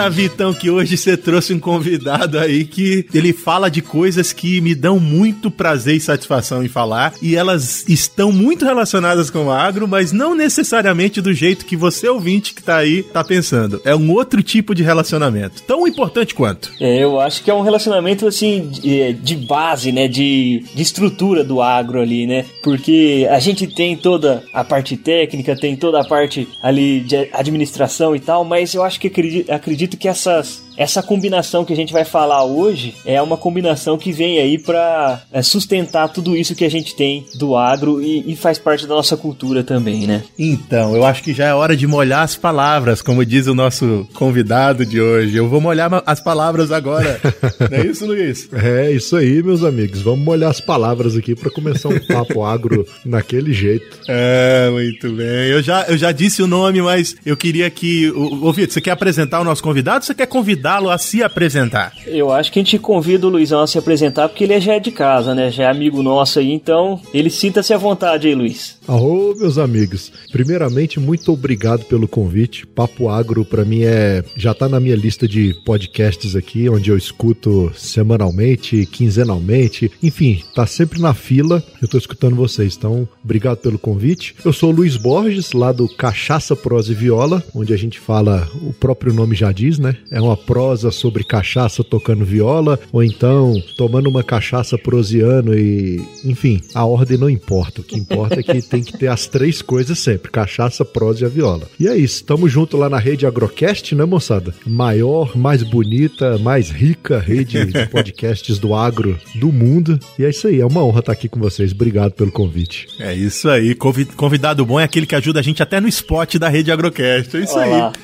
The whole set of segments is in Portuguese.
Pensa, Vitão, que hoje você trouxe um convidado aí que ele fala de coisas que me dão muito prazer e satisfação em falar, e elas estão muito relacionadas com o agro, mas não necessariamente do jeito que você ouvinte que tá aí tá pensando. É um outro tipo de relacionamento, tão importante quanto. É, eu acho que é um relacionamento assim de, é, de base, né, de, de estrutura do agro ali, né? Porque a gente tem toda a parte técnica, tem toda a parte ali de administração e tal, mas eu acho que acredito, acredito que essas essa combinação que a gente vai falar hoje é uma combinação que vem aí para é, sustentar tudo isso que a gente tem do agro e, e, faz parte da nossa cultura também, né? Então, eu acho que já é hora de molhar as palavras, como diz o nosso convidado de hoje. Eu vou molhar as palavras agora. Não é isso, Luiz? É, isso aí, meus amigos. Vamos molhar as palavras aqui para começar um papo agro naquele jeito. É, muito bem. Eu já, eu já disse o nome, mas eu queria que. Ô, Vitor, você quer apresentar o nosso convidado ou você quer convidar? Convidá-lo a se apresentar? Eu acho que a gente convida o Luizão a se apresentar porque ele já é de casa, né? Já é amigo nosso aí, então ele sinta-se à vontade aí, Luiz. Arro, meus amigos. Primeiramente, muito obrigado pelo convite. Papo Agro, para mim, é já tá na minha lista de podcasts aqui, onde eu escuto semanalmente, quinzenalmente. Enfim, tá sempre na fila. Eu tô escutando vocês. Então, obrigado pelo convite. Eu sou o Luiz Borges, lá do Cachaça, Prosa e Viola, onde a gente fala, o próprio nome já diz, né? É uma prosa sobre cachaça tocando viola, ou então tomando uma cachaça prosiano e. Enfim, a ordem não importa. O que importa é que tem tem que ter as três coisas sempre: cachaça, prosa e a viola. E é isso, tamo junto lá na rede Agrocast, né, moçada? Maior, mais bonita, mais rica rede de podcasts do agro do mundo. E é isso aí, é uma honra estar aqui com vocês. Obrigado pelo convite. É isso aí, convidado bom é aquele que ajuda a gente até no spot da rede Agrocast. É isso Olá. aí.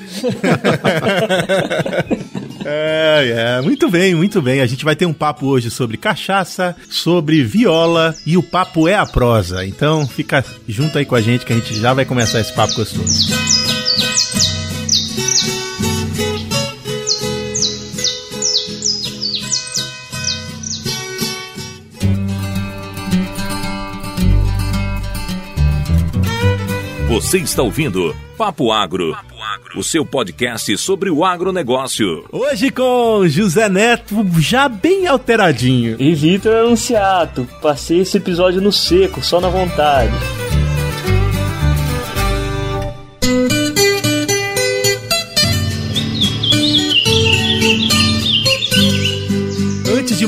É, é, muito bem, muito bem. A gente vai ter um papo hoje sobre cachaça, sobre viola e o papo é a prosa. Então fica junto aí com a gente que a gente já vai começar esse papo gostoso. Você está ouvindo Papo Agro. Papo. O seu podcast sobre o agronegócio. Hoje com José Neto, já bem alteradinho. E Vitor Anunciato. Passei esse episódio no seco, só na vontade.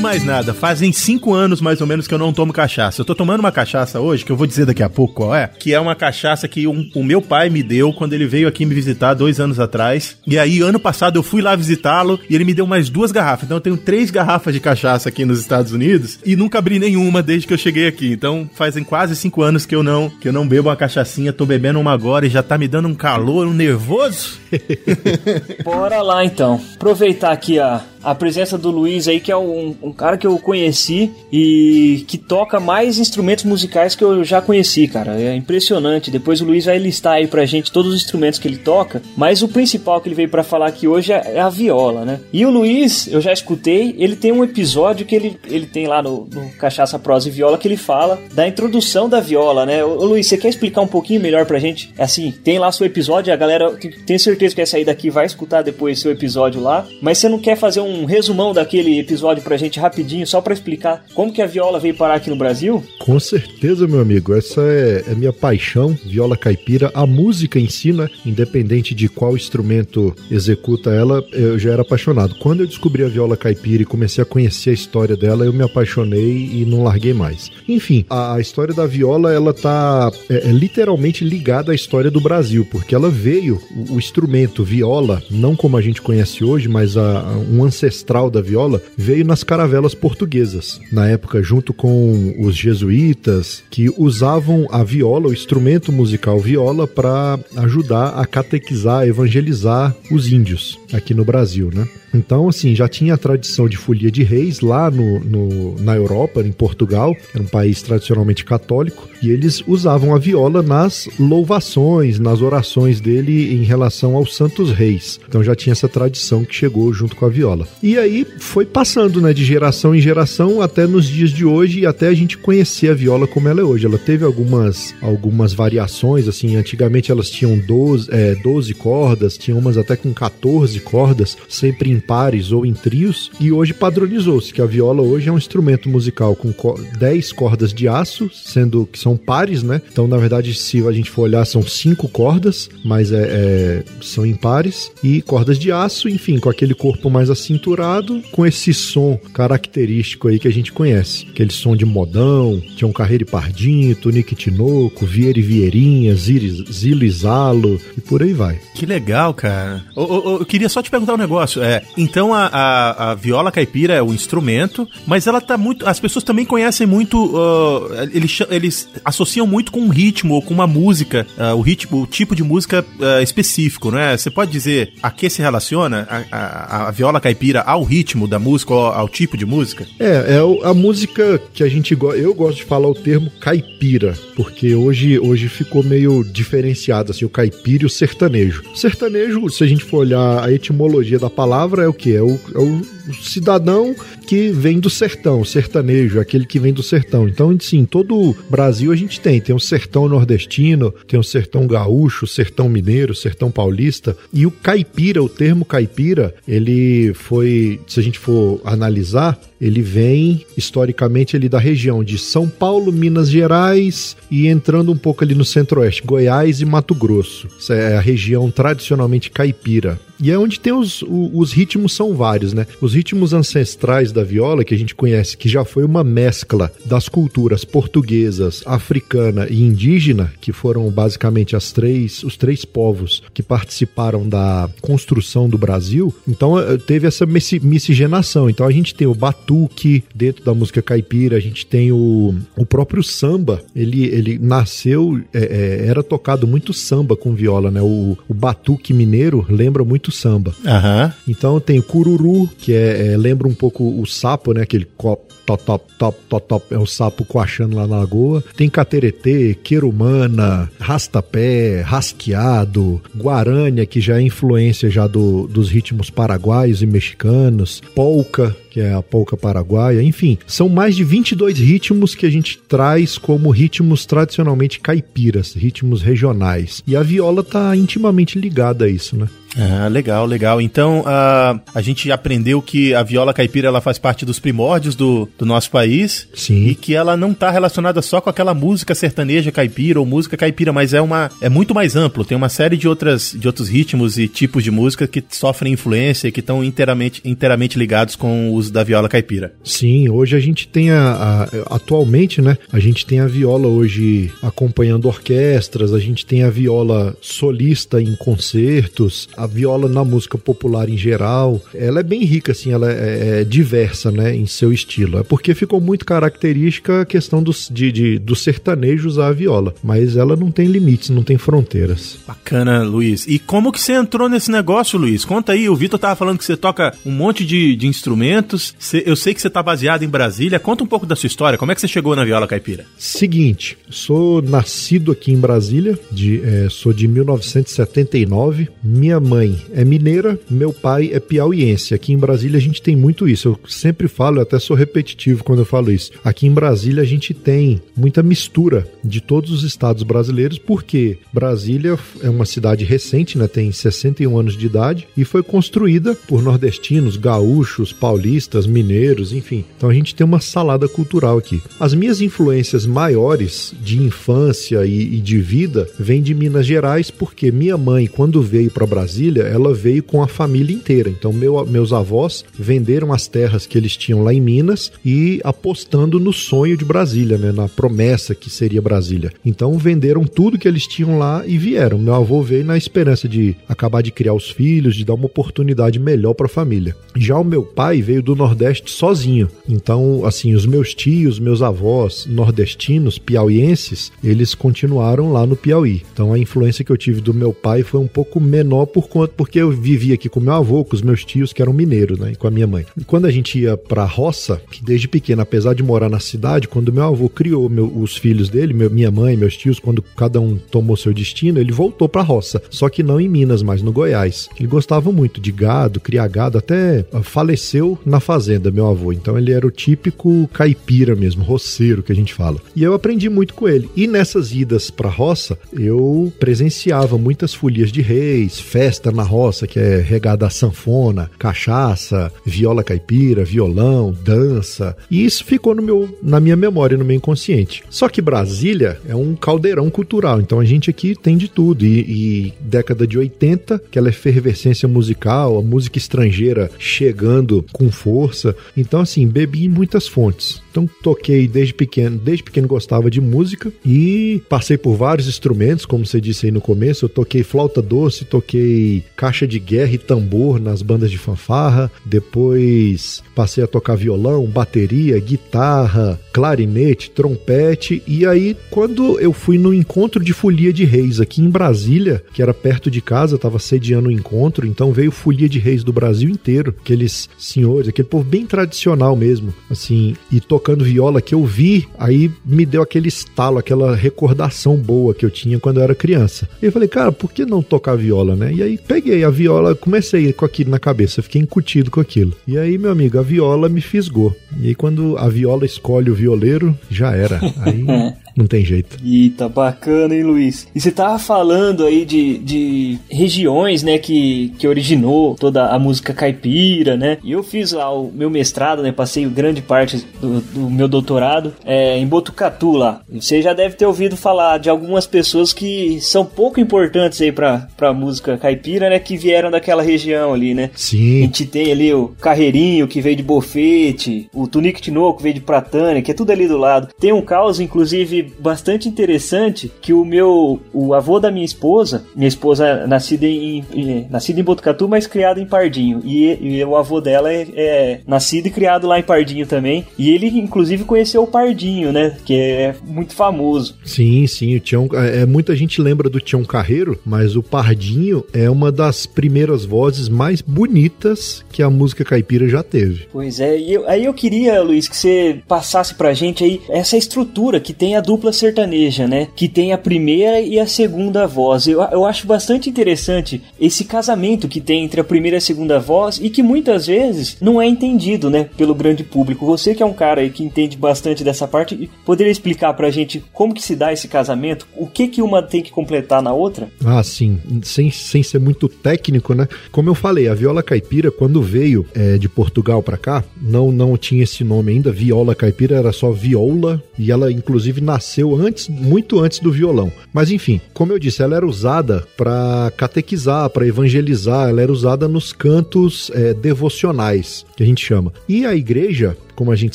De mais nada, fazem cinco anos mais ou menos que eu não tomo cachaça. Eu tô tomando uma cachaça hoje, que eu vou dizer daqui a pouco qual é, que é uma cachaça que um, o meu pai me deu quando ele veio aqui me visitar dois anos atrás. E aí, ano passado, eu fui lá visitá-lo e ele me deu mais duas garrafas. Então eu tenho três garrafas de cachaça aqui nos Estados Unidos e nunca abri nenhuma desde que eu cheguei aqui. Então fazem quase cinco anos que eu não que eu não bebo uma cachaçinha, tô bebendo uma agora e já tá me dando um calor, um nervoso. Bora lá então. Aproveitar aqui a, a presença do Luiz aí, que é um, um, cara que eu conheci e que toca mais instrumentos musicais que eu já conheci, cara. É impressionante. Depois o Luiz vai listar aí pra gente todos os instrumentos que ele toca, mas o principal que ele veio para falar aqui hoje é, é a viola, né? E o Luiz, eu já escutei, ele tem um episódio que ele, ele tem lá no, no Cachaça Prosa e Viola que ele fala da introdução da viola, né? Ô, Luiz, você quer explicar um pouquinho melhor pra gente? É assim, tem lá seu episódio, a galera tem certeza que vai sair daqui vai escutar depois seu episódio lá, mas você não quer fazer um um resumão daquele episódio pra gente rapidinho, só para explicar como que a viola veio parar aqui no Brasil? Com certeza, meu amigo. Essa é, é minha paixão, viola caipira. A música em si, né? Independente de qual instrumento executa ela, eu já era apaixonado. Quando eu descobri a viola caipira e comecei a conhecer a história dela, eu me apaixonei e não larguei mais. Enfim, a, a história da viola, ela tá é, é literalmente ligada à história do Brasil, porque ela veio, o, o instrumento viola, não como a gente conhece hoje, mas a, a um ancestral da viola veio nas caravelas portuguesas, na época junto com os jesuítas que usavam a viola, o instrumento musical viola, para ajudar a catequizar, evangelizar os índios aqui no Brasil, né? Então, assim, já tinha a tradição de folia de reis lá no, no, na Europa, em Portugal, era um país tradicionalmente católico, e eles usavam a viola nas louvações, nas orações dele em relação aos santos reis. Então já tinha essa tradição que chegou junto com a viola. E aí foi passando, né, de geração em geração até nos dias de hoje e até a gente conhecer a viola como ela é hoje. Ela teve algumas, algumas variações, assim, antigamente elas tinham 12, é, 12 cordas, tinha umas até com 14 12 cordas, sempre em pares ou em trios, e hoje padronizou-se que a viola hoje é um instrumento musical com 10 cordas de aço, sendo que são pares, né? Então, na verdade, se a gente for olhar, são cinco cordas, mas é, é, são impares, e cordas de aço, enfim, com aquele corpo mais acinturado, com esse som característico aí que a gente conhece. Aquele som de modão, Tião Carreiro e Pardinho, Tunique Tinoco, Vieira e Vieirinha, Zilo e Zalo, e por aí vai. Que legal, cara. Eu, eu, eu, queria só te perguntar um negócio. É, então a, a, a, viola caipira é o instrumento, mas ela tá muito. As pessoas também conhecem muito. Uh, eles, eles associam muito com um ritmo ou com uma música, uh, o ritmo, o tipo de música uh, específico, né? Você pode dizer a que se relaciona a, a, viola caipira ao ritmo da música ou ao tipo de música? É, é a música que a gente gosta. Eu gosto de falar o termo caipira, porque hoje, hoje ficou meio diferenciado assim, o caipira e o sertanejo. Sertanejo, se a gente for olhar a etimologia da palavra, é o que? É o, é o cidadão que vem do sertão, sertanejo, aquele que vem do sertão. Então, sim, todo o Brasil a gente tem. Tem o sertão nordestino, tem o sertão gaúcho, sertão mineiro, sertão paulista. E o caipira, o termo caipira, ele foi, se a gente for analisar, ele vem historicamente ali da região de São Paulo, Minas Gerais e entrando um pouco ali no centro-oeste, Goiás e Mato Grosso. Essa é a região tradicionalmente caipira. E é onde tem os, os, os ritmos são vários, né? Os ritmos ancestrais da viola que a gente conhece, que já foi uma mescla das culturas portuguesas, africana e indígena, que foram basicamente as três, os três povos que participaram da construção do Brasil. Então eh, teve essa miscigenação. Então a gente tem o batuque dentro da música caipira, a gente tem o, o próprio samba. Ele, ele nasceu, é, era tocado muito samba com viola, né? O, o batuque mineiro lembra muito samba. Uhum. Então tem o cururu, que é, é, lembra um pouco o sapo, né? Aquele copo top, top, top, top, top, é o sapo coachando lá na lagoa. Tem cateretê, querumana, rastapé, rasqueado, guarânia, que já é influência já do, dos ritmos paraguaios e mexicanos, polca, que é a polca paraguaia, enfim, são mais de 22 ritmos que a gente traz como ritmos tradicionalmente caipiras, ritmos regionais. E a viola está intimamente ligada a isso, né? Ah, legal, legal. Então, uh, a gente aprendeu que a viola caipira ela faz parte dos primórdios do, do nosso país. Sim. E que ela não está relacionada só com aquela música sertaneja caipira ou música caipira, mas é uma é muito mais amplo. Tem uma série de outras de outros ritmos e tipos de música que sofrem influência e que estão inteiramente, inteiramente ligados com o uso da viola caipira. Sim, hoje a gente tem a, a atualmente, né? A gente tem a viola hoje acompanhando orquestras, a gente tem a viola solista em concertos a viola na música popular em geral, ela é bem rica, assim, ela é, é diversa, né, em seu estilo. É porque ficou muito característica a questão dos, de, de, dos sertanejos à viola, mas ela não tem limites, não tem fronteiras. Bacana, Luiz. E como que você entrou nesse negócio, Luiz? Conta aí, o Vitor tava falando que você toca um monte de, de instrumentos, eu sei que você tá baseado em Brasília, conta um pouco da sua história, como é que você chegou na viola caipira? Seguinte, sou nascido aqui em Brasília, de, é, sou de 1979, minha mãe é mineira, meu pai é piauiense. Aqui em Brasília a gente tem muito isso. Eu sempre falo, eu até sou repetitivo quando eu falo isso. Aqui em Brasília a gente tem muita mistura de todos os estados brasileiros, porque Brasília é uma cidade recente, né? Tem 61 anos de idade e foi construída por nordestinos, gaúchos, paulistas, mineiros, enfim. Então a gente tem uma salada cultural aqui. As minhas influências maiores de infância e, e de vida vêm de Minas Gerais, porque minha mãe, quando veio para Brasília, Brasília, ela veio com a família inteira. Então, meu, meus avós venderam as terras que eles tinham lá em Minas e apostando no sonho de Brasília, né, na promessa que seria Brasília. Então, venderam tudo que eles tinham lá e vieram. Meu avô veio na esperança de acabar de criar os filhos, de dar uma oportunidade melhor para a família. Já o meu pai veio do Nordeste sozinho. Então, assim, os meus tios, meus avós nordestinos, piauienses, eles continuaram lá no Piauí. Então, a influência que eu tive do meu pai foi um pouco menor por conta porque eu vivia aqui com meu avô, com os meus tios que eram mineiros, né, e com a minha mãe. E quando a gente ia para roça, que desde pequeno, apesar de morar na cidade, quando meu avô criou meu, os filhos dele, meu, minha mãe, meus tios, quando cada um tomou seu destino, ele voltou para roça, só que não em Minas, mas no Goiás. Ele gostava muito de gado, criar gado, até ah, faleceu na, fazenda, meu avô. Então ele era o típico caipira mesmo, roceiro que a gente fala. E eu aprendi muito com ele. E nessas idas pra roça, eu presenciava muitas folias de reis, festa na roça, que é regada a sanfona, cachaça, viola caipira, violão, dança. E isso ficou no meu, na minha memória, no meu inconsciente. Só que Brasília é um caldeirão cultural, então a gente aqui tem de tudo. E, e década de 80, aquela efervescência musical, a música estrangeira chegando com força. Então, assim, bebi em muitas fontes. Então toquei desde pequeno, desde pequeno gostava de música e passei por vários instrumentos, como você disse aí no começo. Eu toquei flauta doce, toquei caixa de guerra e tambor nas bandas de fanfarra. Depois passei a tocar violão, bateria, guitarra, clarinete, trompete. E aí, quando eu fui no encontro de Folia de Reis aqui em Brasília, que era perto de casa, estava sediando o um encontro, então veio Folia de Reis do Brasil inteiro, aqueles senhores, aquele povo bem tradicional mesmo, assim, e tocando viola que eu vi, aí me deu aquele estalo, aquela recordação boa que eu tinha quando eu era criança. E eu falei, cara, por que não tocar viola, né? E aí peguei a viola, comecei com aquilo na cabeça, fiquei incutido com aquilo. E aí, meu amigo, a viola me fisgou. E aí quando a viola escolhe o violeiro, já era. Aí Não tem jeito. Eita, bacana, hein, Luiz? E você tava falando aí de, de regiões, né, que, que originou toda a música caipira, né? E eu fiz lá o meu mestrado, né? Passei grande parte do, do meu doutorado é, em Botucatu lá. E você já deve ter ouvido falar de algumas pessoas que são pouco importantes aí pra, pra música caipira, né? Que vieram daquela região ali, né? Sim. A gente tem ali o Carreirinho, que veio de Bofete, o Tunique Tinoco, que veio de Pratânia, que é tudo ali do lado. Tem um caos, inclusive, bastante interessante que o meu o avô da minha esposa, minha esposa nascida em, em nascida em Botucatu, mas criada em Pardinho, e, e o avô dela é, é, nascido e criado lá em Pardinho também, e ele inclusive conheceu o Pardinho, né, que é muito famoso. Sim, sim, o Tião, é, é muita gente lembra do Tião Carreiro, mas o Pardinho é uma das primeiras vozes mais bonitas que a música caipira já teve. Pois é, e eu, aí eu queria, Luiz, que você passasse pra gente aí essa estrutura que tem a dupla sertaneja, né? Que tem a primeira e a segunda voz. Eu, eu acho bastante interessante esse casamento que tem entre a primeira e a segunda voz e que muitas vezes não é entendido, né? Pelo grande público. Você que é um cara aí que entende bastante dessa parte, poderia explicar pra gente como que se dá esse casamento? O que que uma tem que completar na outra? Ah, sim. Sem, sem ser muito técnico, né? Como eu falei, a viola caipira, quando veio é, de Portugal para cá, não, não tinha esse nome ainda. Viola caipira era só viola e ela inclusive nasceu antes, muito antes do violão. Mas enfim, como eu disse, ela era usada para catequizar, para evangelizar, ela era usada nos cantos é, devocionais, que a gente chama. E a igreja como a gente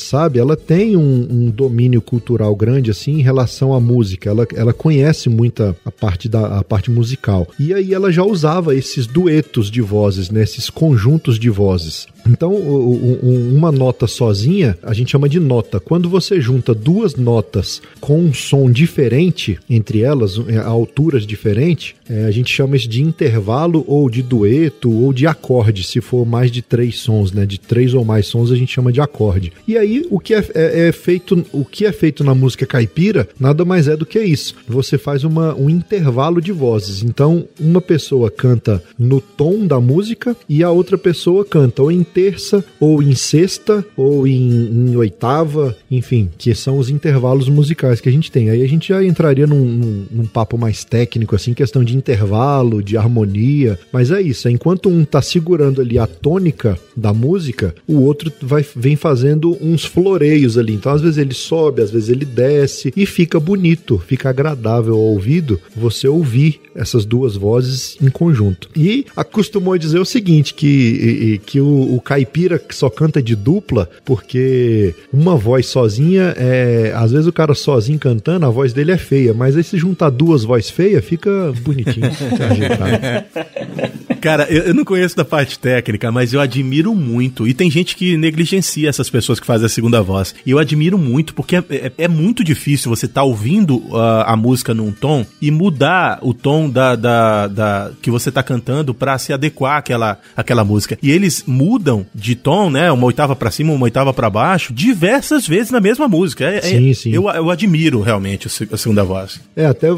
sabe, ela tem um, um, domínio cultural grande assim em relação à música. Ela, ela conhece muita a parte da a parte musical. E aí ela já usava esses duetos de vozes, né, esses conjuntos de vozes. Então, uma nota sozinha, a gente chama de nota. Quando você junta duas notas com um som diferente entre elas, é, a alturas diferentes, é, a gente chama isso de intervalo ou de dueto ou de acorde. Se for mais de três sons, né, de três ou mais sons, a gente chama de acorde. E aí, o que é, é, é feito, o que é feito na música caipira, nada mais é do que isso. Você faz uma, um intervalo de vozes. Então, uma pessoa canta no tom da música e a outra pessoa canta ou em terça, ou em sexta, ou em, em oitava, enfim, que são os intervalos musicais que a gente tem. Aí a gente já entraria num, num, num papo mais técnico, assim, questão de intervalo, de harmonia. Mas é isso, enquanto um tá segurando ali a tônica da música, o outro vai, vem fazendo uns floreios ali. Então, às vezes ele sobe, às vezes ele desce e fica bonito, fica agradável ao ouvido você ouvir essas duas vozes em conjunto. E acostumou dizer o seguinte: que, que o, o caipira só canta de dupla porque uma voz sozinha é. Às vezes o cara sozinho cantando, a voz dele é feia, mas aí se juntar duas vozes feias, fica bonitinho. cara, eu, eu não conheço da parte técnica, mas eu admiro muito. E tem gente que negligencia essas pessoas que fazem a segunda voz. E eu admiro muito, porque é, é, é muito difícil você estar tá ouvindo uh, a música num tom e mudar o tom da, da, da que você tá cantando para se adequar àquela, àquela música. E eles mudam de tom, né? Uma oitava para cima, uma oitava para baixo, diversas vezes na mesma música. É, é sim, sim. Eu, eu admiro realmente a segunda voz. É, até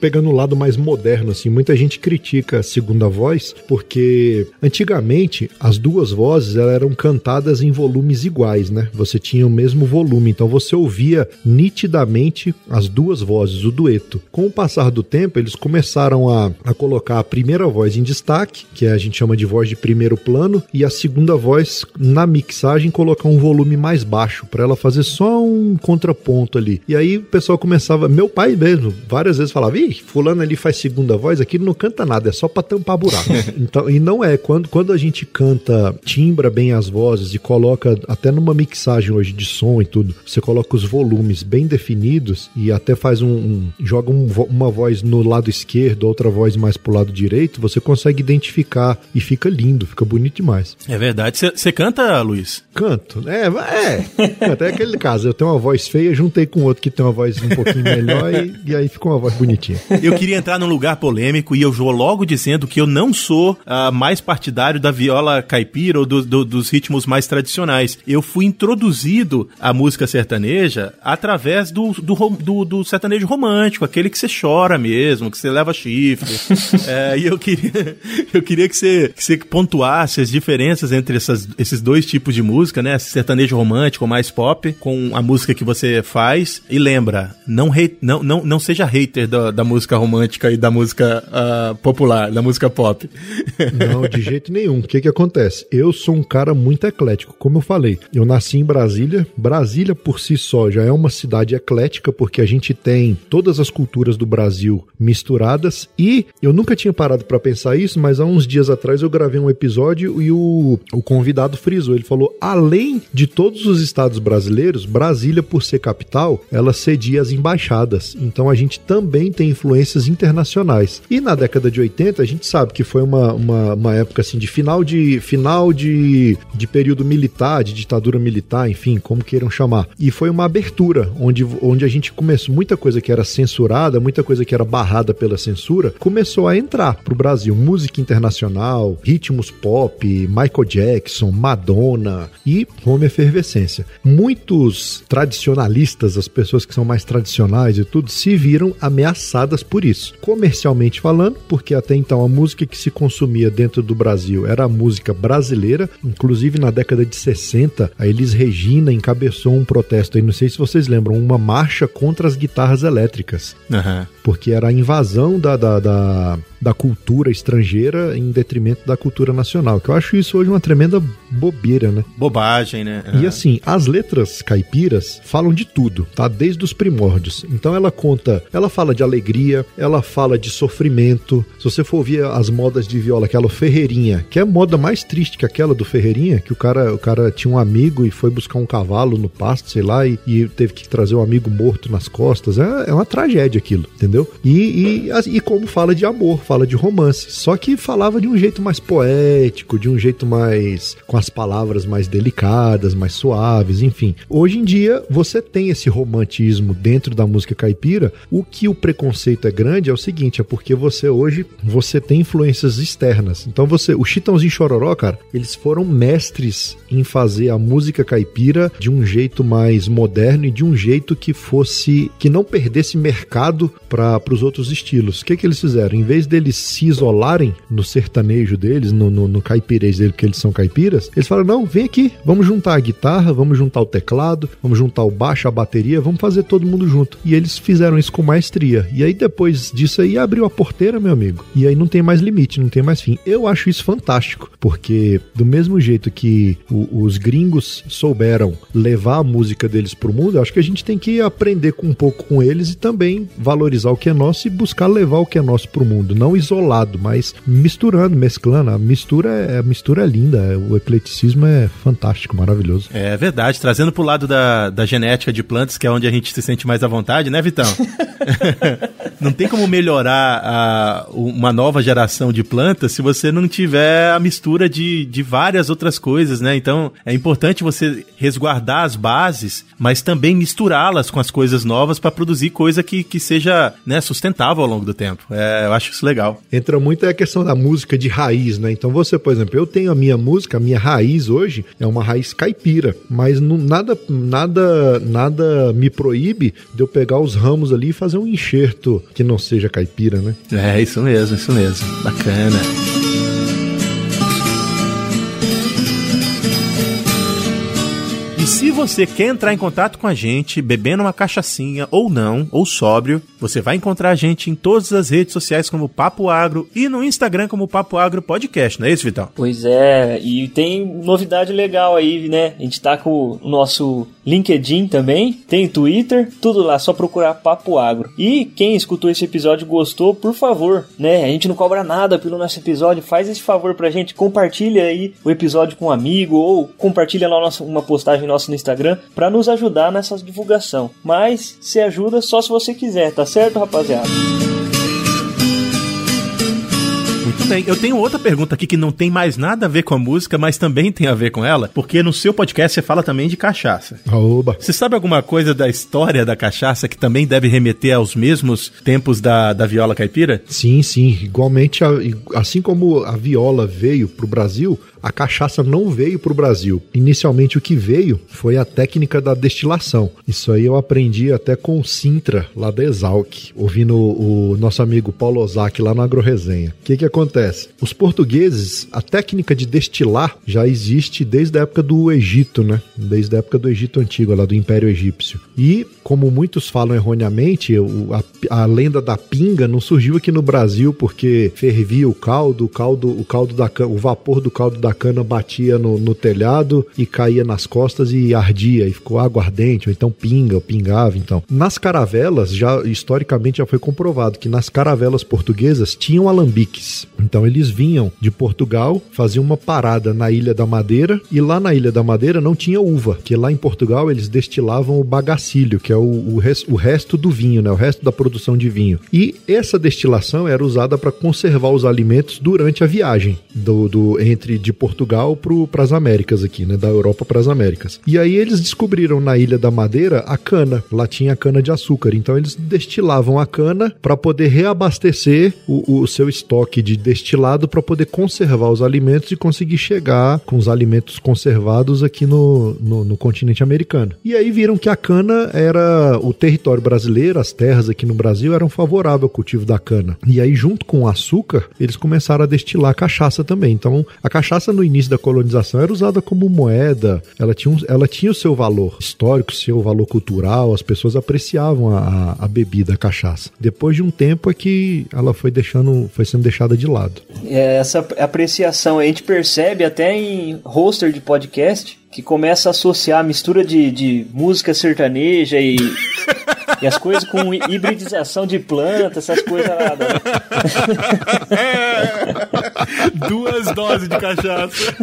pegando o lado mais moderno, assim, muita gente critica a segunda voz porque antigamente as duas vozes eram cantadas em volumes iguais, né? Você tinha o mesmo volume, então você ouvia nitidamente as duas vozes, o dueto. Com o passar do tempo, eles começaram a, a colocar a primeira voz em destaque, que a gente chama de voz de primeiro plano, e a segunda voz na mixagem colocar um volume mais baixo, para ela fazer só um contraponto ali. E aí o pessoal começava, meu pai mesmo, várias vezes falava: Ih, fulano ali faz segunda voz, aqui não canta nada, é só pra tampar buraco. então, e não é, quando, quando a gente canta, timbra bem as vozes e coloca até numa mixagem hoje de som e tudo, você coloca os volumes bem definidos e até faz um. um joga um, uma voz no lado esquerdo, outra voz mais pro lado direito, você consegue identificar e fica lindo, fica bonito demais. É verdade. Você canta, Luiz? Canto. É, é. Até aquele caso, eu tenho uma voz feia, juntei com outro que tem uma voz um pouquinho melhor e, e aí ficou uma voz bonitinha. Eu queria entrar num lugar polêmico e eu vou logo dizendo que eu não sou uh, mais partidário da viola caipira ou do, do, dos ritmos mais tradicionais. Eu fui introduzido à música sertaneja através do, do, do sertanejo romântico, aquele que você chora mesmo, que você leva chifre. é, e eu queria, eu queria que você, que você pontuasse as diferenças entre essas, esses dois tipos de música, né? Sertanejo romântico, mais pop, com a música que você faz. E lembra, não, hate, não, não, não seja hater da, da música romântica e da música uh, popular, da música pop. Não, de jeito nenhum. O que que acontece? Eu sou um cara muito eclético. Como eu falei, eu nasci em Brasília. Brasília, por si só, já é uma cidade eclética, porque a gente tem todas as culturas do Brasil misturadas. E eu nunca tinha parado para pensar isso, mas há uns dias atrás eu gravei um episódio e o, o convidado frisou. Ele falou: além de todos os estados brasileiros, Brasília, por ser capital, ela cedia as embaixadas. Então a gente também tem influências internacionais. E na década de 80, a gente sabe que foi uma, uma, uma época assim de final de final de, de período militar, de ditadura militar, enfim, como queiram chamar. E foi uma abertura onde, onde a gente começou muita coisa que era censurada, muita coisa que era barrada pela censura, começou a entrar pro Brasil. Música internacional, ritmos pop, Michael Jackson, Madonna e uma efervescência. Muitos tradicionalistas, as pessoas que são mais tradicionais e tudo, se viram ameaçadas por isso. Comercialmente falando, porque até então a música que se consumia dentro do Brasil era a música brasileira, inclusive na década de 60, a Elis Regina encabeçou um protesto aí, não sei se vocês lembram, uma marcha contra as guitarras elétricas. Uhum. Porque era a invasão da, da, da da cultura estrangeira em detrimento da cultura nacional. Que eu acho isso hoje uma tremenda bobeira, né? Bobagem, né? E assim, as letras caipiras falam de tudo, tá? Desde os primórdios. Então ela conta, ela fala de alegria, ela fala de sofrimento. Se você for ouvir as modas de viola, aquela Ferreirinha, que é a moda mais triste que aquela do Ferreirinha, que o cara, o cara tinha um amigo e foi buscar um cavalo no pasto, sei lá, e, e teve que trazer um amigo morto nas costas. É, é uma tragédia aquilo, entendeu? E, e, e como fala de amor, fala fala de romance, só que falava de um jeito mais poético, de um jeito mais com as palavras mais delicadas, mais suaves, enfim. Hoje em dia você tem esse romantismo dentro da música caipira. O que o preconceito é grande é o seguinte, é porque você hoje você tem influências externas. Então você, o Chitãozinho Chororó, cara, eles foram mestres em fazer a música caipira de um jeito mais moderno e de um jeito que fosse que não perdesse mercado para os outros estilos. O que que eles fizeram? Em vez deles se isolarem no sertanejo deles, no, no, no caipirês deles, porque eles são caipiras, eles falaram: não, vem aqui, vamos juntar a guitarra, vamos juntar o teclado, vamos juntar o baixo, a bateria, vamos fazer todo mundo junto. E eles fizeram isso com maestria. E aí depois disso aí abriu a porteira, meu amigo. E aí não tem mais limite, não tem mais fim. Eu acho isso fantástico, porque do mesmo jeito que o, os gringos souberam levar a música deles pro mundo, acho que a gente tem que aprender com um pouco com eles e também valorizar o que é nosso e buscar levar o que é nosso pro mundo. Não isolado, mas misturando, mesclando. A mistura é, a mistura é linda, o ecleticismo é fantástico, maravilhoso. É verdade, trazendo pro lado da, da genética de plantas, que é onde a gente se sente mais à vontade, né, Vitão? não tem como melhorar a, uma nova geração de plantas se você não tiver a mistura de, de várias outras coisas, né? Então é importante você resguardar as bases, mas também misturá-las com as coisas novas para produzir coisa que, que seja né, sustentável ao longo do tempo. É, eu acho isso legal legal. Entra muito a questão da música de raiz, né? Então você, por exemplo, eu tenho a minha música, a minha raiz hoje é uma raiz caipira, mas não, nada, nada, nada me proíbe de eu pegar os ramos ali e fazer um enxerto que não seja caipira, né? É, isso mesmo, isso mesmo. Bacana. Você quer entrar em contato com a gente, bebendo uma cachaçinha ou não, ou sóbrio, você vai encontrar a gente em todas as redes sociais como Papo Agro e no Instagram como Papo Agro Podcast, não é isso, Vitão? Pois é, e tem novidade legal aí, né? A gente tá com o nosso LinkedIn também, tem Twitter, tudo lá, só procurar Papo Agro. E quem escutou esse episódio gostou, por favor, né? A gente não cobra nada pelo nosso episódio, faz esse favor pra gente, compartilha aí o episódio com um amigo ou compartilha lá uma postagem nossa no Instagram para nos ajudar nessa divulgação. Mas se ajuda só se você quiser, tá certo, rapaziada? Muito bem. Eu tenho outra pergunta aqui que não tem mais nada a ver com a música, mas também tem a ver com ela, porque no seu podcast você fala também de cachaça. Oba. Você sabe alguma coisa da história da cachaça que também deve remeter aos mesmos tempos da, da viola caipira? Sim, sim. Igualmente, assim como a viola veio pro Brasil, a cachaça não veio para o Brasil. Inicialmente o que veio foi a técnica da destilação. Isso aí eu aprendi até com o Sintra, lá da Exalc, ouvindo o nosso amigo Paulo Ozaki lá no AgroResenha. O que que acontece? Os portugueses, a técnica de destilar já existe desde a época do Egito, né? Desde a época do Egito Antigo, lá do Império Egípcio. E, como muitos falam erroneamente, a, a lenda da pinga não surgiu aqui no Brasil porque fervia o caldo, o caldo, o caldo da o vapor do caldo da cana batia no, no, telhado e caía nas costas e ardia, e ficou aguardente, ou então pinga, ou pingava, então. Nas caravelas, já historicamente já foi comprovado que nas caravelas portuguesas tinham alambiques. Então eles vinham de Portugal, faziam uma parada na Ilha da Madeira, e lá na Ilha da Madeira não tinha uva, que lá em Portugal eles destilavam o bagacilho, que é o, o, res, o resto do vinho, né, o resto da produção de vinho. E essa destilação era usada para conservar os alimentos durante a viagem do, do entre de Portugal para as Américas aqui, né? Da Europa para as Américas. E aí eles descobriram na Ilha da Madeira a cana. Lá tinha cana de açúcar. Então eles destilavam a cana para poder reabastecer o, o, seu estoque de destilado para poder conservar os alimentos e conseguir chegar com os alimentos conservados aqui no, no, no continente americano. E aí viram que a cana era o território brasileiro, as terras aqui no Brasil eram favoráveis ao cultivo da cana. E aí, junto com o açúcar, eles começaram a destilar cachaça também. Então, a cachaça no início da colonização era usada como moeda, ela tinha, ela tinha o seu valor histórico, seu valor cultural, as pessoas apreciavam a, a, bebida, a cachaça. Depois de um tempo é que ela foi deixando, foi sendo deixada de lado. É, essa apreciação a gente percebe até em roster de podcast que começa a associar a mistura de, de música sertaneja e, e as coisas com hibridização de planta, essas coisas lá. Né? Duas doses de cachaça.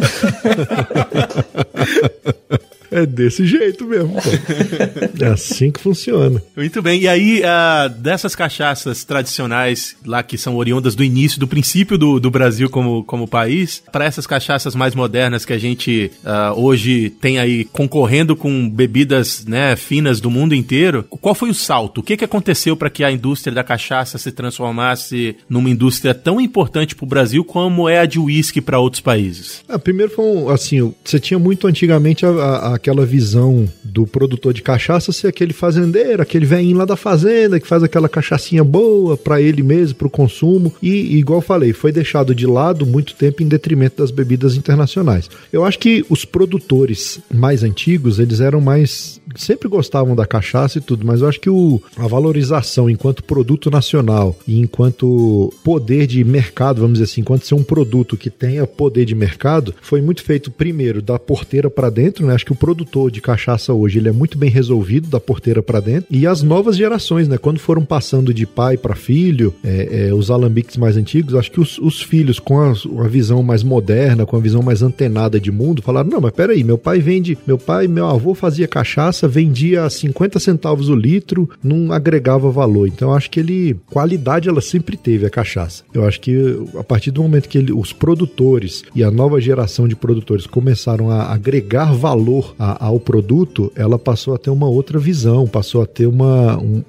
É desse jeito mesmo. Pô. É assim que funciona. Muito bem. E aí, uh, dessas cachaças tradicionais lá que são oriundas do início, do princípio do, do Brasil como, como país, para essas cachaças mais modernas que a gente uh, hoje tem aí concorrendo com bebidas né, finas do mundo inteiro, qual foi o salto? O que, que aconteceu para que a indústria da cachaça se transformasse numa indústria tão importante para o Brasil como é a de uísque para outros países? Ah, primeiro foi um, assim, você tinha muito antigamente a, a, aquela visão do produtor de cachaça ser aquele fazendeiro, aquele velhinho lá da fazenda que faz aquela cachaçinha boa para ele mesmo, para o consumo. E, igual falei, foi deixado de lado muito tempo em detrimento das bebidas internacionais. Eu acho que os produtores mais antigos, eles eram mais. sempre gostavam da cachaça e tudo, mas eu acho que o, a valorização enquanto produto nacional e enquanto poder de mercado, vamos dizer assim, enquanto ser um produto que tenha poder de mercado, foi muito feito primeiro da porteira para dentro, né? Acho que o produtor de cachaça hoje ele é muito bem resolvido da porteira para dentro e as novas gerações, né? Quando foram passando de pai para filho, é, é, os alambiques mais antigos, acho que os, os filhos com a, a, visão mais moderna, com a visão mais antenada de mundo, falaram: não, mas peraí, meu pai vende, meu pai, meu avô fazia cachaça, vendia 50 centavos o litro, não agregava valor. Então acho que ele, qualidade ela sempre teve a cachaça. Eu acho que a partir do momento que ele, os produtores e a nova geração de produtores começaram a agregar valor a, ao produto, ela passou a ter uma outra visão, passou a ter uma, um,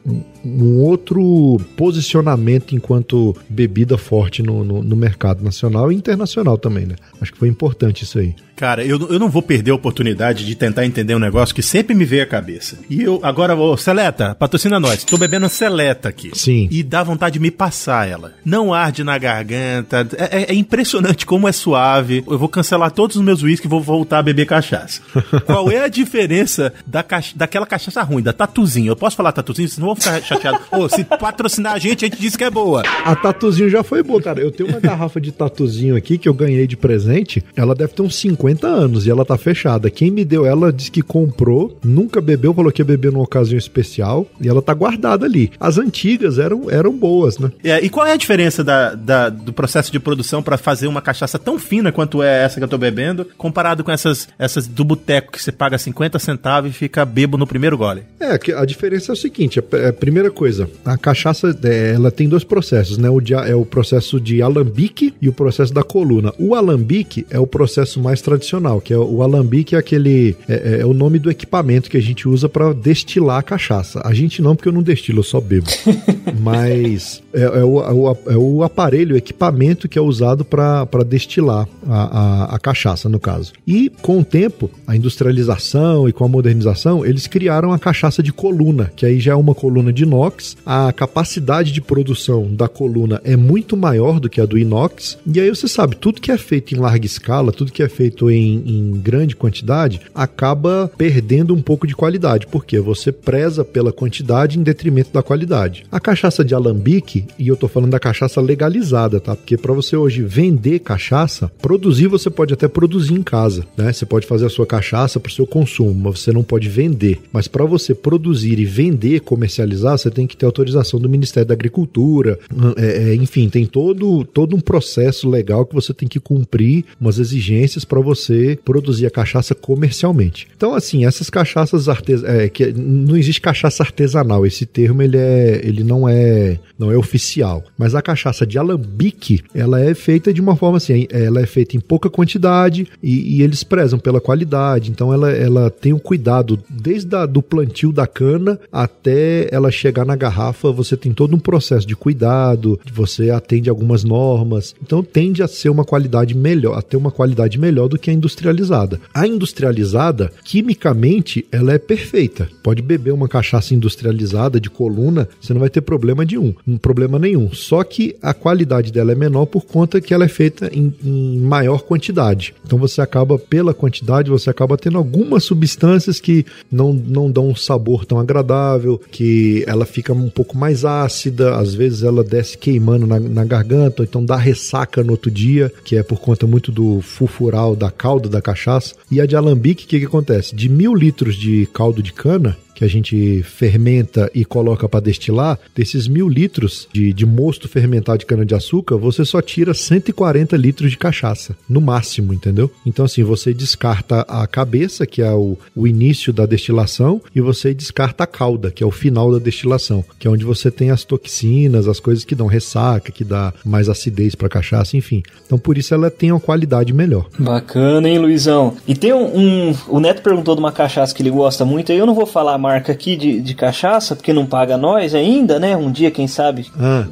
um outro posicionamento enquanto bebida forte no, no, no mercado nacional e internacional também, né? Acho que foi importante isso aí. Cara, eu, eu não vou perder a oportunidade de tentar entender um negócio que sempre me veio à cabeça. E eu, agora, vou. Seleta, patrocina nós. Tô bebendo Seleta aqui. Sim. E dá vontade de me passar ela. Não arde na garganta. É, é- é impressionante como é suave. Eu vou cancelar todos os meus uísques e vou voltar a beber cachaça. Qual é a diferença da daquela cachaça ruim, da tatuzinho? Eu posso falar tatuzinho? Senão eu vou ficar chateado. Ô, se patrocinar a gente, a gente diz que é boa. A tatuzinho já foi boa, cara. Eu tenho uma garrafa de tatuzinho aqui que eu ganhei de presente. Ela deve ter uns 50 anos e ela tá fechada. Quem me deu ela disse que comprou, nunca bebeu, falou que ia beber numa ocasião especial e ela tá guardada ali. As antigas eram, eram boas, né? É, e qual é a diferença da, da- do processo de produção pra fazer uma cachaça tão fina quanto é essa que eu tô bebendo, comparado com essas, essas do boteco que você paga 50 centavos e fica bebo no primeiro gole? É, que a diferença é o seguinte: a, a primeira coisa, a cachaça é, ela tem dois processos, né? O de, é o processo de alambique e o processo da coluna. O alambique é o processo mais tradicional, que é o alambique é aquele é, é- é o nome do equipamento que a gente usa para destilar a cachaça. A gente não, porque eu não destilo, eu só bebo. Mas é, é o, é o- é o aparelho, o equipamento que é usado para destilar a, a, a cachaça, no caso. E com o tempo, a industrialização e com a modernização, eles criaram a cachaça de coluna, que aí já é uma coluna de inox. A capacidade de produção da coluna é muito maior do que a do inox. E aí você sabe, tudo que é feito em larga escala, tudo que é feito em, em grande quantidade, acaba perdendo um pouco de qualidade, porque você preza pela quantidade em detrimento da qualidade. A cachaça de alambique, e eu tô falando da cachaça legalizada, tá? Porque para você hoje vender cachaça, produzir você pode até produzir em casa, né? Você pode fazer a sua cachaça para o seu consumo, mas você não pode vender. Mas para você produzir e vender, comercializar, você tem que ter autorização do Ministério da Agricultura, é, é, enfim, tem todo, todo um processo legal que você tem que cumprir, umas exigências para você produzir a cachaça comercialmente. Então, assim, essas cachaças artesanais, é, que não existe cachaça artesanal, esse termo ele é, ele não é, não é oficial. Mas a cachaça de alambique, ela é feita de uma forma assim, ela é feita em pouca quantidade e, e eles prezam pela qualidade. Então, ela, ela tem um cuidado desde a, do plantio da cana até ela chegar na garrafa. Você tem todo um processo de cuidado, você atende algumas normas. Então, tende a ser uma qualidade melhor, a ter uma qualidade melhor do que a industrializada. A industrializada, quimicamente, ela é perfeita. Pode beber uma cachaça industrializada de coluna, você não vai ter problema de um, um problema nenhum. Só que a qualidade dela é menor por conta que ela é feita em, em maior quantidade. Então você acaba, pela quantidade, você acaba tendo algumas substâncias que não, não dão um sabor tão agradável, que ela fica um pouco mais ácida, às vezes ela desce queimando na, na garganta, ou então dá ressaca no outro dia, que é por conta muito do fulfural da calda da cachaça. E a de alambique, o que, que acontece? De mil litros de caldo de cana, que a gente fermenta e coloca para destilar, desses mil litros de, de mosto fermentado de cana-de-açúcar, você só tira 140 litros de cachaça, no máximo, entendeu? Então, assim, você descarta a cabeça, que é o, o início da destilação, e você descarta a cauda, que é o final da destilação, que é onde você tem as toxinas, as coisas que dão ressaca, que dá mais acidez para cachaça, enfim. Então, por isso ela tem uma qualidade melhor. Bacana, hein, Luizão? E tem um, um- O Neto perguntou de uma cachaça que ele gosta muito, aí eu não vou falar marca aqui de, de cachaça, porque não paga nós ainda, né? Um dia, quem sabe. Ah,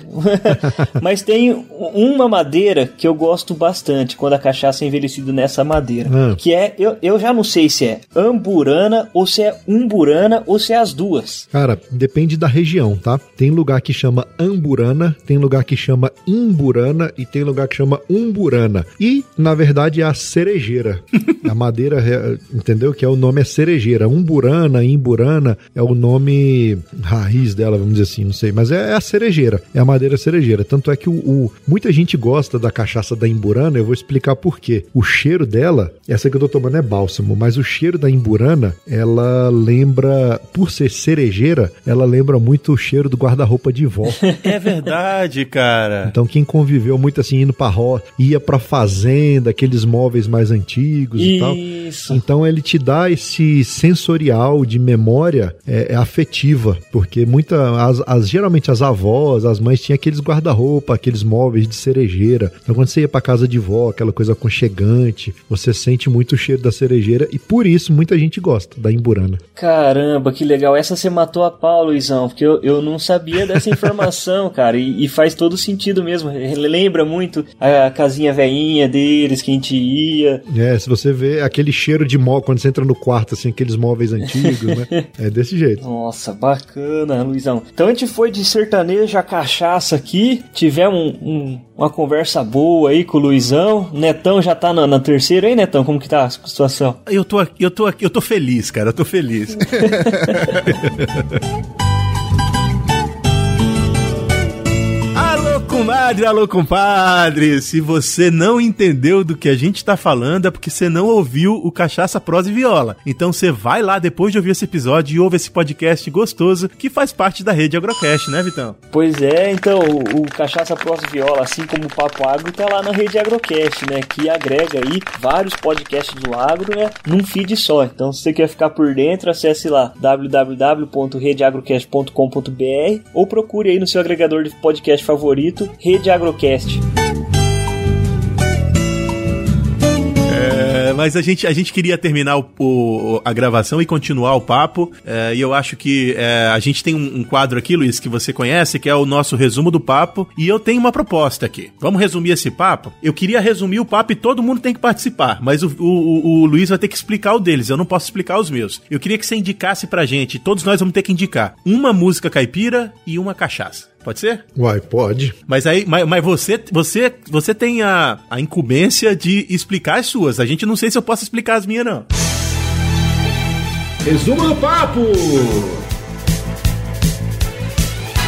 Mas tem uma madeira que eu gosto bastante quando a cachaça é envelhecida nessa madeira. Ah. Que é, eu, eu já não sei se é amburana, ou se é umburana, ou se é as duas. Cara, depende da região, tá? Tem lugar que chama amburana, tem lugar que chama imburana e tem lugar que chama umburana. E, na verdade, é a cerejeira. a madeira, é, entendeu? Que é o nome é cerejeira. Umburana, imburana é o nome raiz dela, vamos dizer assim, não sei. Mas é, é a cerejeira, é a madeira cerejeira. Tanto é que o, o- muita gente gosta da cachaça da imburana, eu vou explicar por quê. O cheiro dela, essa que eu tô tomando é bálsamo, mas o cheiro da imburana, ela lembra, por ser cerejeira, ela lembra muito o cheiro do guarda-roupa de vó. É verdade, cara. Então quem conviveu muito assim, indo pra roça, ia pra fazenda, aqueles móveis mais antigos e tal. Isso. Então ele te dá esse sensorial de memória memória é, é afetiva, porque muita, as, as, geralmente as avós, as mães tinham aqueles guarda-roupa, aqueles móveis de cerejeira. Então quando você ia pra casa de vó, aquela coisa aconchegante, você sente muito o cheiro da cerejeira e por isso muita gente gosta da imburana. Caramba, que legal. Essa você matou a pau, Luizão, porque eu, eu não sabia dessa informação, cara, e, e, faz todo sentido mesmo. Lembra muito a casinha veinha deles que a gente ia. É, se você vê aquele cheiro de móvel quando você entra no quarto, assim, aqueles móveis antigos, né? É desse jeito. Nossa, bacana, Luizão. Então a gente foi de sertanejo a cachaça aqui, tivemos um, um, uma conversa boa aí com o Luizão. Netão já tá na, na, terceira aí, Netão? Como que tá a situação? Eu tô aqui, eu tô aqui, eu tô feliz, cara, eu tô feliz. comadre, alô compadre! Se você não entendeu do que a gente tá falando é porque você não ouviu o Cachaça Prosa e Viola. Então você vai lá depois de ouvir esse episódio e ouve esse podcast gostoso que faz parte da rede Agrocast, né, Vitão? Pois é, então o, Cachaça Prosa e Viola, assim como o Papo Agro, tá lá na rede Agrocast, né? Que agrega aí vários podcasts do agro, né? Num feed só. Então se você quer ficar por dentro, acesse lá www.redeagrocast.com.br ou procure aí no seu agregador de podcast favorito Rede Agrocast. É, mas a gente, a gente queria terminar o, o, a gravação e continuar o papo. É, e eu acho que é, a gente tem um, um, quadro aqui, Luiz, que você conhece, que é o nosso resumo do papo. E eu tenho uma proposta aqui. Vamos resumir esse papo? Eu queria resumir o papo e todo mundo tem que participar. Mas o, o, Luiz vai ter que explicar o deles. Eu não posso explicar os meus. Eu queria que você indicasse pra gente, todos nós vamos ter que indicar uma música caipira e uma cachaça. Pode ser? Uai, pode. Mas aí, mas, mas, você, você, você tem a, a incumbência de explicar as suas. A gente não sei se eu posso explicar as minhas, não. Resumo do papo!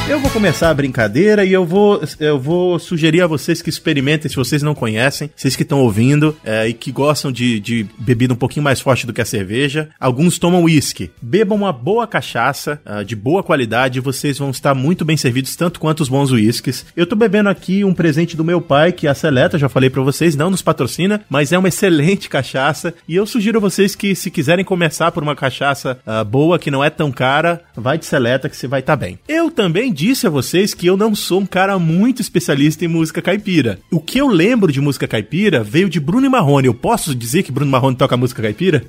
Eu vou começar a brincadeira e eu vou, eu vou sugerir a vocês que experimentem, se vocês não conhecem, vocês que estão ouvindo é, e que gostam de, de bebida um pouquinho mais forte do que a cerveja. Alguns tomam uísque. Bebam uma boa cachaça, uh, de boa qualidade, e vocês vão estar muito bem servidos, tanto quanto os bons uísques. Eu tô bebendo aqui um presente do meu pai, que a Seleta, já falei para vocês, não nos patrocina, mas é uma excelente cachaça. E eu sugiro a vocês que, se quiserem começar por uma cachaça uh, boa, que não é tão cara, vai de Seleta que você vai estar tá bem. Eu também disse a vocês que eu não sou um cara muito especialista em música caipira. O que eu lembro de música caipira veio de Bruno e Marrone. Eu posso dizer que Bruno Marrone toca música caipira?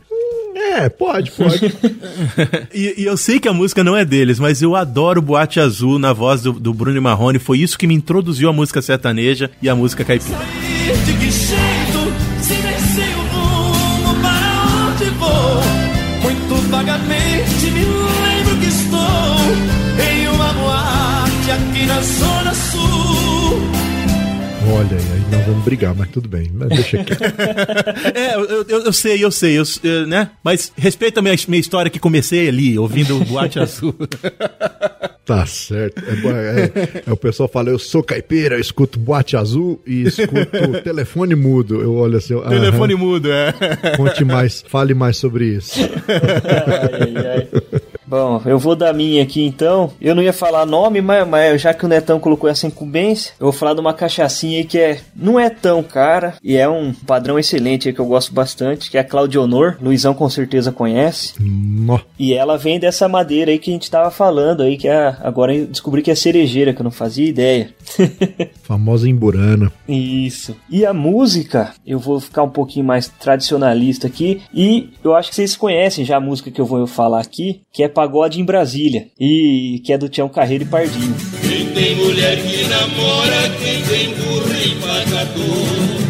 É, pode, pode. e, e, eu sei que a música não é deles, mas eu adoro Boate Azul na voz do, do Bruno e Marrone. Foi isso que me introduziu a música sertaneja e a música caipira. de que jeito, se aqui na Zona Sul. Olha, aí nós vamos brigar, mas tudo bem, mas deixa aqui. é, eu, eu, eu, sei, eu sei, eu, né? Mas respeita a minha, minha história que comecei ali, ouvindo o Boate Azul. Tá certo. É, é, é, o pessoal fala, eu sou caipira, eu escuto boate azul e escuto telefone mudo. Eu olho assim. Telefone mudo, é. Conte mais, fale mais sobre isso. ai, ai, ai. Bom, eu vou dar minha aqui então. Eu não ia falar nome, mas, mas, já que o Netão colocou essa incumbência, eu vou falar de uma cachaçinha aí que é, não é tão cara e é um padrão excelente aí que eu gosto bastante, que é a Claudionor. Luizão com certeza conhece. E ela vem dessa madeira aí que a gente tava falando aí, que é, agora eu descobri que é cerejeira, que eu não fazia ideia. Famosa emburana. Isso. E a música, eu vou ficar um pouquinho mais tradicionalista aqui e eu acho que vocês conhecem já a música que eu vou falar aqui, que é Pagode em Brasília, e que é do Tião Carreiro e Pardinho. Quem tem mulher que namora, quem tem burro e pagador.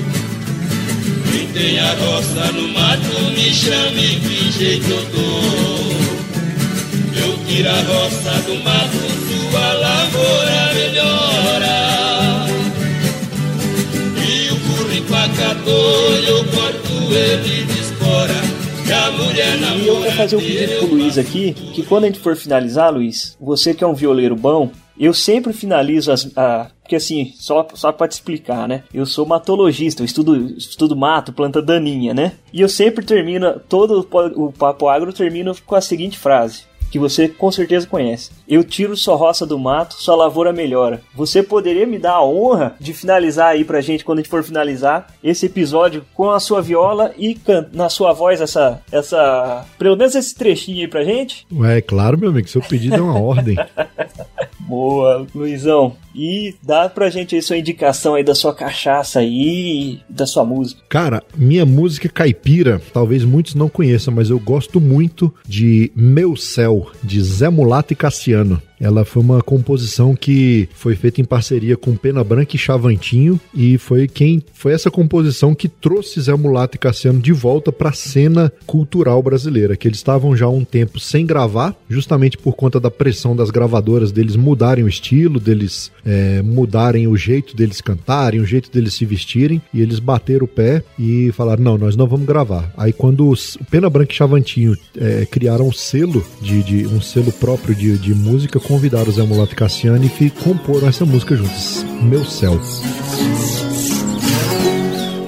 Quem tem a roça no mato, me chame que jeito eu dou. Eu tiro a roça do mato, sua lavoura melhora. E o burro empacador, eu corto ele de espora. E eu vou fazer um pedido pro Luiz aqui, que quando a gente for finalizar, Luiz, você que é um violeiro bom, eu sempre finalizo as. A, porque assim, só, só pra te explicar, né? Eu sou matologista, eu estudo, estudo mato, planta daninha, né? E eu sempre termino, todo o Papo Agro termino com a seguinte frase que você com certeza conhece. Eu tiro sua roça do mato, sua lavoura melhora. Você poderia me dar a honra de finalizar aí pra gente, quando a gente for finalizar, esse episódio com a sua viola e na sua voz essa, essa, pelo menos esse trechinho aí pra gente? Ué, claro, meu amigo, seu pedido é uma ordem. Boa, Luizão. E dá pra gente aí sua indicação aí da sua cachaça aí, da sua música. Cara, minha música caipira, talvez muitos não conheçam, mas eu gosto muito de Meu Céu, de Zé Mulato e Cassiano. Ela foi uma composição que foi feita em parceria com Pena Branca e Chavantinho e foi quem foi essa composição que trouxe Zé Mulato e Cassiano de volta para a cena cultural brasileira, que eles estavam já há um tempo sem gravar, justamente por conta da pressão das gravadoras deles mudarem o estilo, deles é, mudarem o jeito deles cantarem, o jeito deles se vestirem, e eles bateram o pé e falaram: não, nós não vamos gravar. Aí quando os Pena Branca e Chavantinho é, criaram um selo de, de, um selo próprio de, de música, convidaram o Zé Mulato Cassiano e comporam essa música juntos. Meu céu.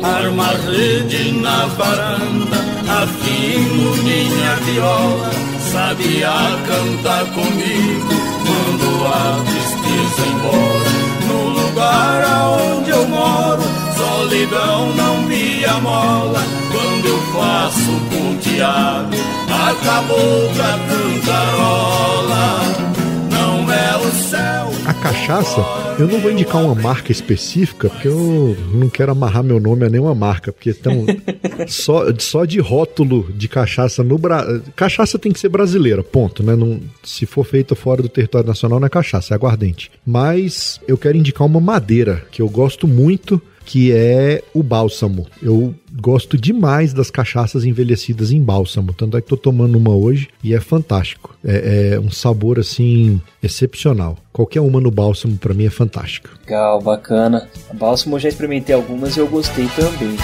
Arma rede na varanda, afino minha viola, sabia cantar comigo, mando a tristeza embora. No lugar aonde eu moro, solidão não me amola. Quando eu faço ponteado, acabou pra cantarola. A cachaça, eu não vou indicar uma marca específica, porque eu não quero amarrar meu nome a nenhuma marca, porque tão, só, só de rótulo de cachaça no Brasil. Cachaça tem que ser brasileira, ponto, né? Não, se for feita fora do território nacional, não é cachaça, é aguardente. Mas eu quero indicar uma madeira que eu gosto muito que é o bálsamo. Eu gosto demais das cachaças envelhecidas em bálsamo, tanto é que tô tomando uma hoje e é fantástico. É, é um sabor assim excepcional. Qualquer uma no bálsamo para mim é fantástica. Legal, bacana. Bálsamo eu já experimentei algumas e eu gostei também.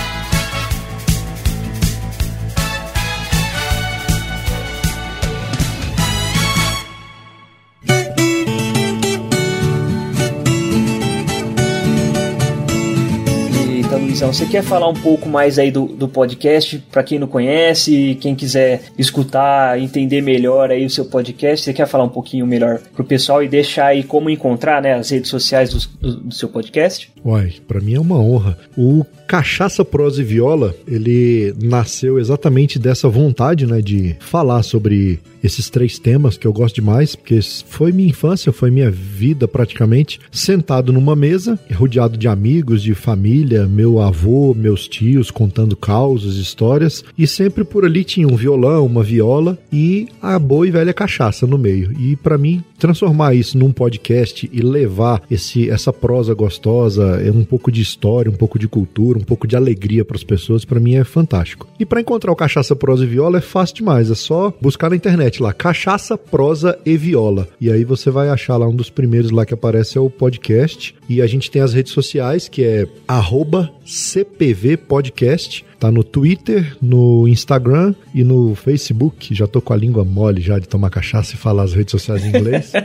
Luizão, você quer falar um pouco mais aí do, do podcast para quem não conhece, quem quiser escutar, entender melhor aí o seu podcast? Você quer falar um pouquinho melhor pro pessoal e deixar aí como encontrar, né, as redes sociais do, do, do seu podcast? Uai, para mim é uma honra. O Cachaça, Prosa e Viola, ele nasceu exatamente dessa vontade, né, de falar sobre esses três temas que eu gosto demais, porque foi minha infância, foi minha vida praticamente, sentado numa mesa, rodeado de amigos, de família, meu avô, meus tios contando causos, histórias, e sempre por ali tinha um violão, uma viola e a boa e velha cachaça no meio. E para mim, transformar isso num podcast e levar esse, essa prosa gostosa, é um pouco de história, um pouco de cultura, um pouco de alegria para as pessoas, para mim é fantástico. E para encontrar o Cachaça, Prosa e Viola é fácil demais, é só buscar na internet lá, Cachaça, Prosa e Viola. E aí você vai achar lá um dos primeiros lá que aparece é o podcast. E a gente tem as redes sociais, que é arroba CPV Podcast. Tá no Twitter, no Instagram e no Facebook. Já tô com a língua mole já de tomar cachaça e falar as redes sociais em inglês.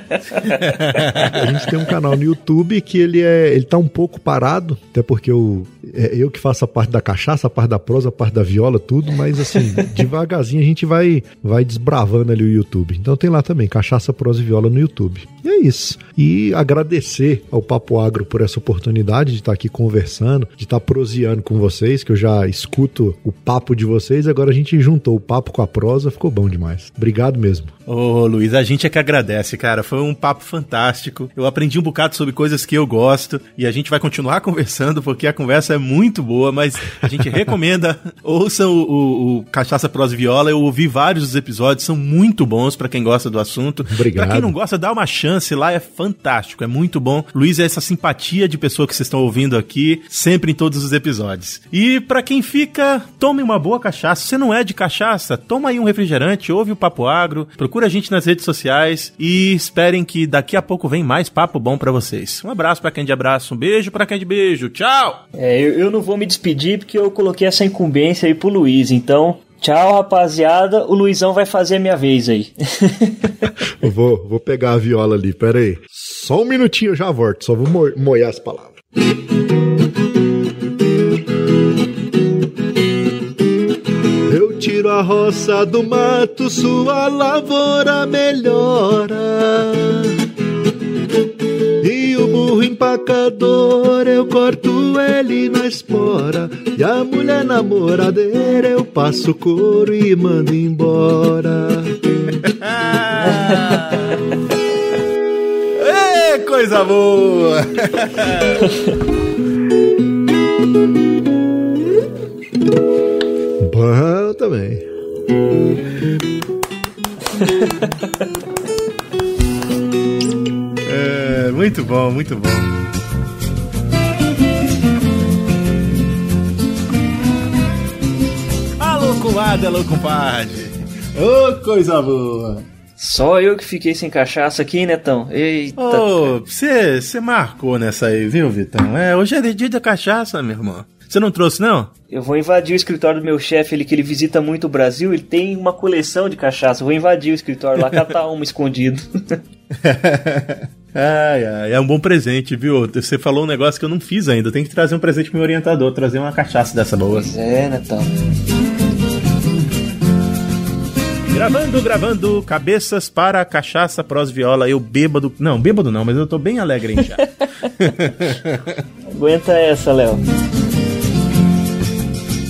a gente tem um canal no YouTube que ele é, ele tá um pouco parado, até porque eu, é eu que faço a parte da cachaça, a parte da prosa, a parte da viola, tudo, mas assim, devagarzinho a gente vai vai desbravando ali o YouTube. Então tem lá também cachaça, prosa e viola no YouTube. E é isso. E agradecer ao Papo Agro por essa oportunidade de estar aqui conversando, de estar proseando com vocês, que eu já escuto o papo de vocês, agora a gente juntou o papo com a prosa, ficou bom demais. Obrigado mesmo. Ô, Luiz, a gente é que agradece, cara. Foi um papo fantástico. Eu aprendi um bocado sobre coisas que eu gosto e a gente vai continuar conversando porque a conversa é muito boa, mas a gente recomenda, ouçam o, o, o Cachaça Prosa Viola. Eu ouvi vários dos episódios, são muito bons para quem gosta do assunto. Obrigado. Pra quem não gosta, dá uma chance lá, é fantástico, é muito bom. Luiz é essa simpatia de pessoa que vocês estão ouvindo aqui, sempre em todos os episódios. E para quem fica, tome uma boa cachaça. Se você não é de cachaça, toma aí um refrigerante, ouve o Papo Agro, procura a gente nas redes sociais e esperem que daqui a pouco vem mais papo bom para vocês. Um abraço para quem de abraço, um beijo para quem de beijo. Tchau! É, eu, eu não vou me despedir porque eu coloquei essa incumbência aí pro Luiz, então Tchau, rapaziada. O Luizão vai fazer a minha vez aí. vou, vou pegar a viola ali, pera aí. Só um minutinho eu já volto, só vou mo moer as palavras. tiro a roça do mato, sua lavoura melhora. E o burro empacador, eu corto ele na espora. E a mulher namoradeira, eu passo couro e mando embora. Coisa boa! Bom também. É, muito bom, muito bom. Alô, comadre, alô, compadre. Ô, coisa boa. Só eu que fiquei sem cachaça aqui, Netão. Eita. Ô, você você marcou nessa aí, viu, Vitão? É, hoje é dia da cachaça, meu irmão. Você não trouxe, não? Eu vou invadir o escritório do meu chefe, ele que ele visita muito o Brasil, ele tem uma coleção de cachaça. Eu vou invadir o escritório lá, catar uma escondido. ai, ai, é um bom presente, viu? Você falou um negócio que eu não fiz ainda. Eu tenho que trazer um presente pro meu orientador, trazer uma cachaça dessa boa. Pois é, Netão. Gravando, gravando, cabeças para cachaça pros viola. Eu bêbado. Não, bêbado não, mas eu tô bem alegre hein, já. Aguenta essa, Léo.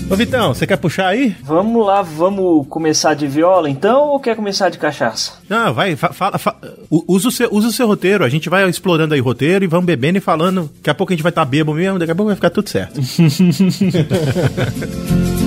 Ô Vitão, você quer puxar aí? Vamos lá, vamos começar de viola então ou quer começar de cachaça? Não, vai, fa- fala, usa, o seu, usa o seu roteiro, a gente vai explorando aí o roteiro e vamos bebendo e falando. Daqui a pouco a gente vai estar bêbado mesmo, daqui a pouco vai ficar tudo certo.